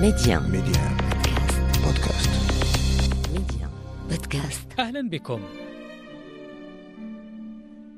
Medi1 Medi1 بودكاست Medi1 بودكاست أهلا بكم.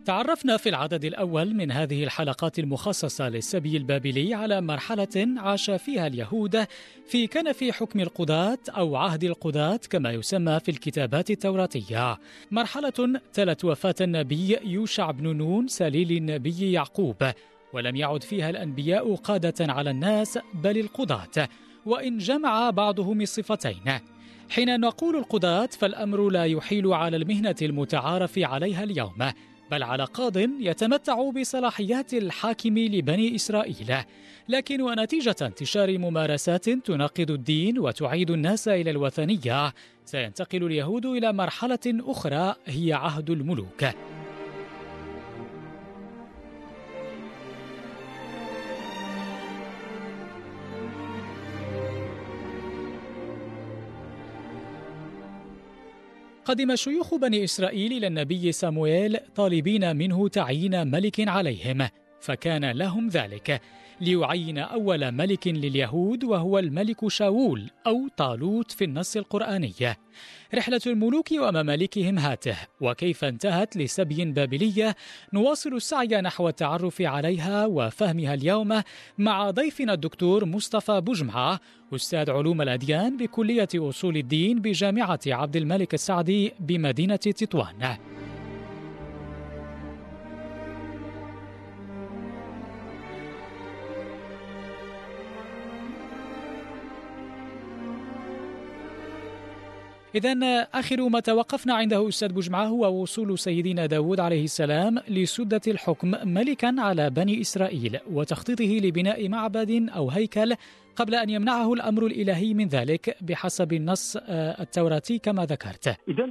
تعرفنا في العدد الأول من هذه الحلقات المخصصة للسبي البابلي على مرحلة عاش فيها اليهود في كنف حكم القضاة أو عهد القضاة كما يسمى في الكتابات التوراتية. مرحلة تلت وفاة النبي يوشع بن نون سليل النبي يعقوب. ولم يعد فيها الأنبياء قادة على الناس بل القضاة. وإن جمع بعضهم الصفتين حين نقول القضاة فالأمر لا يحيل على المهنة المتعارف عليها اليوم بل على قاض يتمتع بصلاحيات الحاكم لبني إسرائيل. لكن ونتيجة انتشار ممارسات تناقض الدين وتعيد الناس إلى الوثنية سينتقل اليهود إلى مرحلة أخرى هي عهد الملوك. قدم شيوخ بني إسرائيل إلى النبي سامويل طالبين منه تعيين ملك عليهم فكان لهم ذلك. ليعين أول ملك لليهود وهو الملك شاول أو طالوت في النص القرآني. رحلة الملوك وممالكهم هاته وكيف انتهت لسبي بابلية نواصل السعي نحو التعرف عليها وفهمها اليوم مع ضيفنا الدكتور مصطفى بوجمعة أستاذ علوم الأديان بكلية أصول الدين بجامعة عبد الملك السعدي بمدينة تطوان. إذا آخر ما توقفنا عنده أستاذ بوجمعة هو وصول سيدنا داود عليه السلام لسدة الحكم ملكا على بني إسرائيل وتخطيطه لبناء معبد أو هيكل قبل أن يمنعه الأمر الإلهي من ذلك بحسب النص التوراتي كما ذكرت. إذا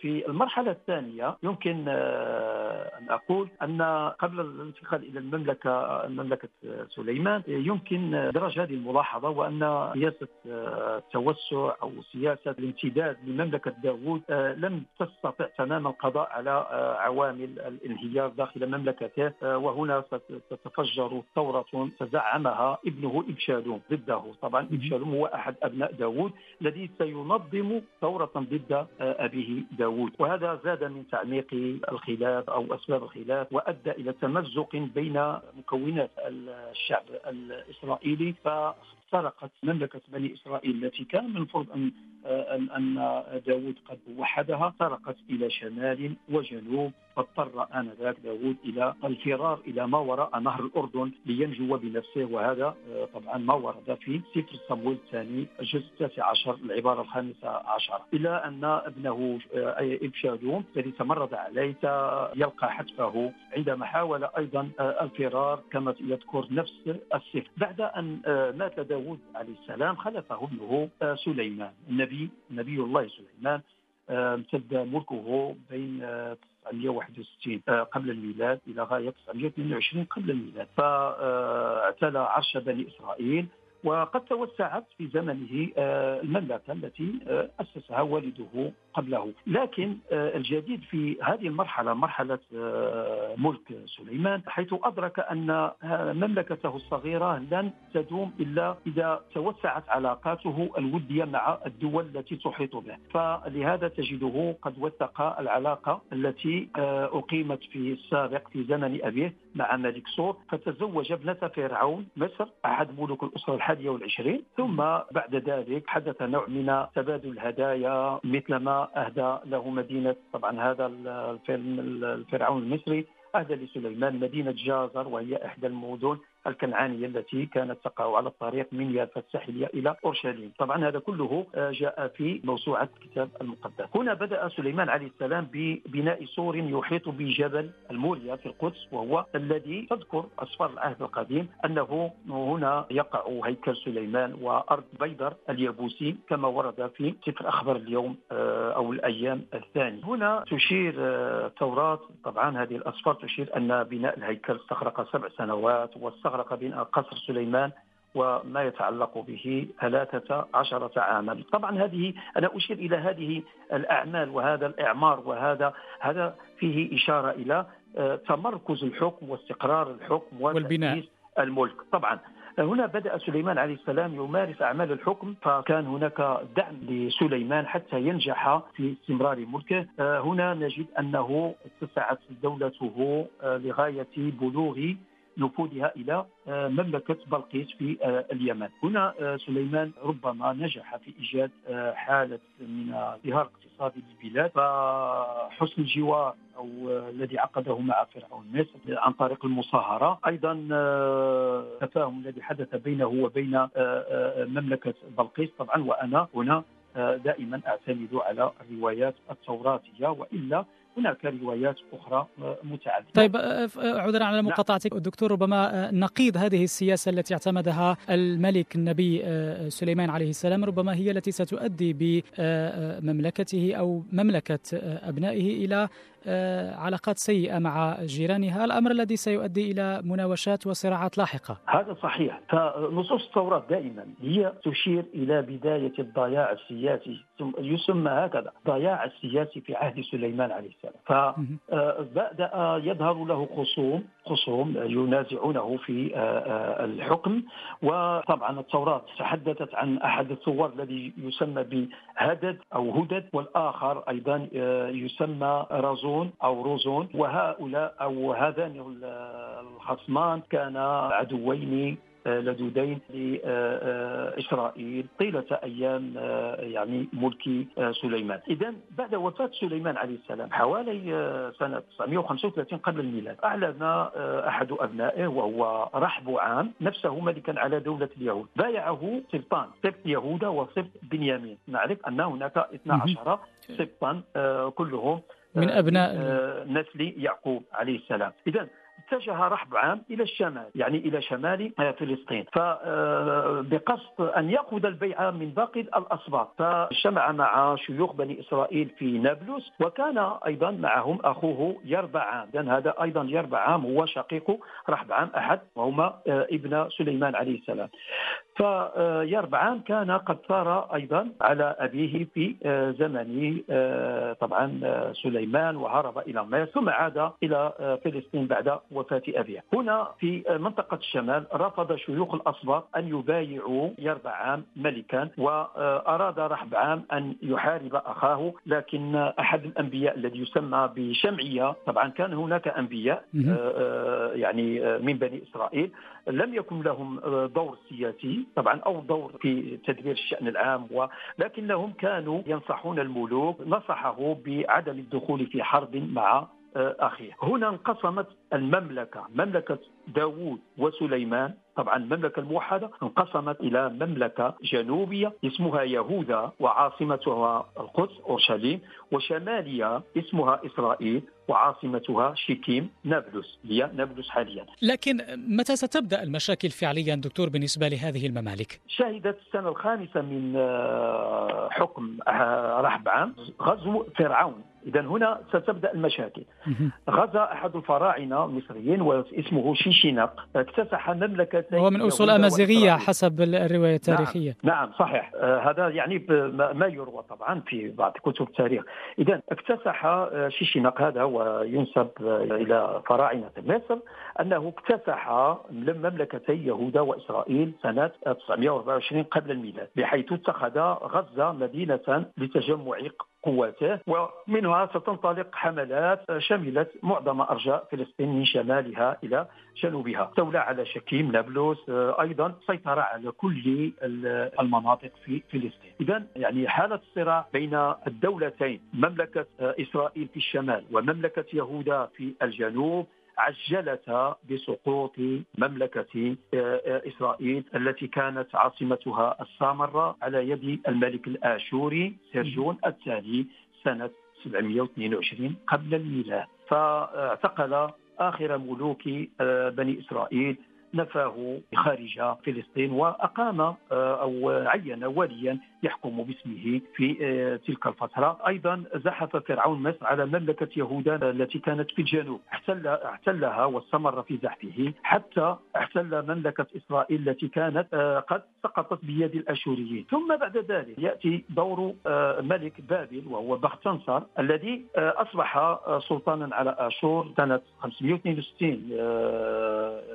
في المرحلة الثانية يمكن أن أقول أن قبل الانتقال إلى المملكة مملكة سليمان يمكن درج هذه الملاحظة وأن سياسة التوسع أو سياسة الامتداد لمملكة داوود لم تستطع تماما القضاء على عوامل الانهيار داخل مملكته وهنا ستتفجر ثورة تزعمها ابنه إبشالوم ضده. طبعا إبشالوم هو أحد أبناء داوود الذي سينظم ثورة ضد أبيه داوود. وهذا زاد من تعميق الخلاف أو أسباب الخلاف وأدى إلى تمزق بين مكونات الشعب الإسرائيلي. فافترقت مملكة بني إسرائيل التي كان من المفروض أن أن أن داود قد وحدها طرقت إلى شمال وجنوب فاضطر آنذاك داود إلى الفرار إلى ما وراء نهر الأردن لينجو بنفسه. وهذا طبعا ما ورد في سفر صمويل الثاني الجزء التاسع عشر العبارة الخامسة عشر. إلى أن ابنه إبشالوم الذي تمرد عليه يلقى حتفه عندما حاول أيضا الفرار كما يذكر نفس السفر بعد أن مات داود عليه السلام خلفه ابنه سليمان. النبي نبي الله سليمان امتد ملكه بين 961 قبل الميلاد إلى غاية 922 قبل الميلاد. فاعتلى عرش بني إسرائيل وقد توسعت في زمنه المملكة التي أسسها والده قبله، لكن الجديد في هذه المرحلة مرحلة ملك سليمان حيث أدرك أن مملكته الصغيرة لن تدوم إلا إذا توسعت علاقاته الودية مع الدول التي تحيط به، فلهذا تجده قد وثق العلاقة التي أقيمت في السابق في زمن أبيه. مع ملك سور فتزوج ابنة فرعون مصر أحد ملوك الأسرة الحادية والعشرين. ثم بعد ذلك حدث نوع من تبادل الهدايا مثل ما أهدى له مدينة طبعا هذا الفيلم الفرعون المصري أهدى لسليمان مدينة جازر وهي إحدى المدن الكنعانية التي كانت تقع على الطريق من يافا الساحلية إلى أورشليم. طبعا هذا كله جاء في موسوعة الكتاب المقدس. هنا بدأ سليمان عليه السلام ببناء سور يحيط بجبل الموريا في القدس وهو الذي تذكر أسفار العهد القديم أنه هنا يقع هيكل سليمان وأرض بيدر اليابوسي كما ورد في سفر أخبار اليوم أو الأيام الثاني هنا تشير التوراة طبعا هذه الأسفار تشير أن بناء الهيكل استغرق سبع سنوات واستغرق استغرق بناء قصر سليمان وما يتعلق به ثلاثة عشرة عاما. طبعا هذه أنا أشير إلى هذه الأعمال وهذا الإعمار وهذا هذا فيه إشارة إلى تمركز الحكم واستقرار الحكم والبناء. الملك. طبعا هنا بدأ سليمان عليه السلام يمارس أعمال الحكم فكان هناك دعم لسليمان حتى ينجح في استمرار ملكه. هنا نجد أنه اتسعت دولته لغاية بلوغ نفوذها إلى آه، مملكة بلقيس في آه، اليمن. هنا آه، سليمان ربما نجح في إيجاد حالة من ازدهار اقتصادي للبلاد فحسن الجوار أو الذي عقده مع فرعون مصر عن طريق المصاهرة، أيضا التفاهم الذي حدث بينه وبين مملكة بلقيس طبعا وأنا هنا دائما أعتمد على الروايات التوراتية وإلا هناك روايات أخرى آه، متعددة. طيب آه، آه، عذرا على مقاطعتك دكتور ربما نقيض هذه السياسة التي اعتمدها الملك النبي سليمان عليه السلام ربما هي التي ستؤدي بمملكته أو مملكة أبنائه إلى علاقات سيئة مع جيرانها الأمر الذي سيؤدي إلى مناوشات وصراعات لاحقة. هذا صحيح. فنصوص التوراة دائما هي تشير إلى بداية الضياع السياسي يسمى هكذا ضياع السياسي في عهد سليمان عليه السلام. فبدأ آه، يظهر له خصوم خصوم ينازعونه في آه، الحكم. وطبعا التوراة تحدثت عن أحد الثوار الذي يسمى بهدد أو هدد والآخر أيضا يسمى رازون روزون أو روزون وهؤلاء أو هذان الخصمان كانا عدوين لدودين لإسرائيل طيلة أيام يعني ملك سليمان. إذا بعد وفاة سليمان عليه السلام حوالي سنة 935 قبل الميلاد أعلن أحد أبنائه وهو رحب عام نفسه ملكا على دولة اليهود. بايعه سبطان سبط يهوذا وسبط بنيامين. نعرف أن هناك 12 سبطا كلهم من أبناء آه، نسل يعقوب عليه السلام. إذا اتجه رحب عام إلى الشمال يعني إلى شمال آه، فلسطين. فبقصد آه، أن ياخذ البيعه من باقي الاسباط فاجتمع مع شيوخ بني إسرائيل في نابلس وكان أيضا معهم أخوه يربعام اذا هذا أيضا يربعام هو شقيق رحب عام أحد وهما ابن سليمان عليه السلام. فيربعام كان قد ثار أيضا على أبيه في آه، زمن آه، طبعا آه، سليمان وهرب إلى مصر ثم عاد إلى فلسطين بعد وفاة أبيه. هنا في منطقة الشمال رفض شيوخ الاسباط أن يبايعوا يربعام ملكا وأراد رحبعام أن يحارب أخاه لكن أحد الأنبياء الذي يسمى بشمعية طبعا كان هناك أنبياء يعني من بني إسرائيل لم يكن لهم دور سياسي طبعا أو دور في تدبير الشأن العام ولكنهم كانوا ينصحون الملوك نصحه بعدم الدخول في حرب مع أخيه هنا انقسمت المملكة مملكة داوود وسليمان. طبعا المملكة الموحدة انقسمت إلى مملكة جنوبية اسمها يهوذا وعاصمتها القدس أورشليم وشمالية اسمها إسرائيل وعاصمتها شيكيم نابلس هي نابلس حاليا. لكن متى ستبدأ المشاكل فعليا دكتور بالنسبة لهذه الممالك؟ شهدت السنة الخامسة من آه، حكم آه، رحب عام غزو فرعون. إذا هنا ستبدأ المشاكل. غزا أحد الفراعنة المصريين واسمه شيشينق اكتسح مملكتين هو من أصول أمازيغية حسب الرواية نعم، التاريخية. نعم, نعم صحيح. آه هذا يعني ما يروى طبعا في بعض كتب التاريخ. اذا اكتسح آه، شيشينق هذا وينسب آه، إلى فراعنة مصر أنه اكتسح مملكتي يهوذا وإسرائيل سنة 924 قبل الميلاد بحيث اتخذ غزة مدينة لتجمع قواته ومنها ستنطلق حملات شملت معظم أرجاء فلسطين من شمالها إلى جنوبها، استولى على شكيم نابلس أيضا سيطر على كل المناطق في فلسطين، اذا يعني حالة الصراع بين الدولتين مملكة إسرائيل في الشمال ومملكة يهوذا في الجنوب عجلت بسقوط مملكة آه، آه، إسرائيل التي كانت عاصمتها السامرة على يد الملك الآشوري سيرجون الثاني سنة 722 قبل الميلاد. فاعتقل آخر ملوك آه، بني إسرائيل نفاه خارج فلسطين وأقام آه، أو عين واليا يحكم باسمه في آه، تلك الفترة، أيضا زحف فرعون مصر على مملكة يهوذا التي كانت في الجنوب، احتل احتلها واستمر في زحفه. حتى احتل مملكة إسرائيل التي كانت آه، قد سقطت بيد الأشوريين، ثم بعد ذلك يأتي دور ملك بابل وهو بختنصر الذي أصبح سلطانا على آشور سنة 562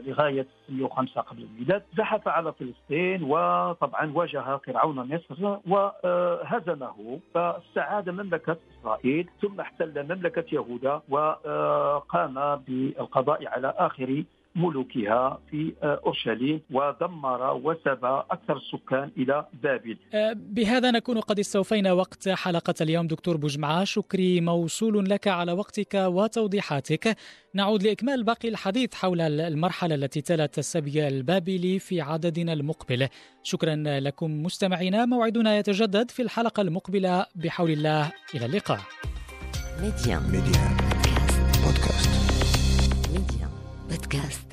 لغاية 505 قبل الميلاد. زحف على فلسطين وطبعا واجه فرعون مصر وهزمه فاستعاد مملكة إسرائيل ثم احتل مملكة يهوذا وقام بالقضاء على آخر ملوكها في آه، أورشليم ودمر وسبى أكثر السكان إلى بابل. آه، بهذا نكون قد استوفينا وقت حلقة اليوم. دكتور بوجمعة شكري موصول لك على وقتك وتوضيحاتك. نعود لإكمال باقي الحديث حول المرحلة التي تلت السبي البابلي في عددنا المقبل. شكرا لكم مستمعينا. موعدنا يتجدد في الحلقة المقبلة. بحول الله إلى اللقاء. Medi1. Medi1. بودكاست. Medi1. بودكاست.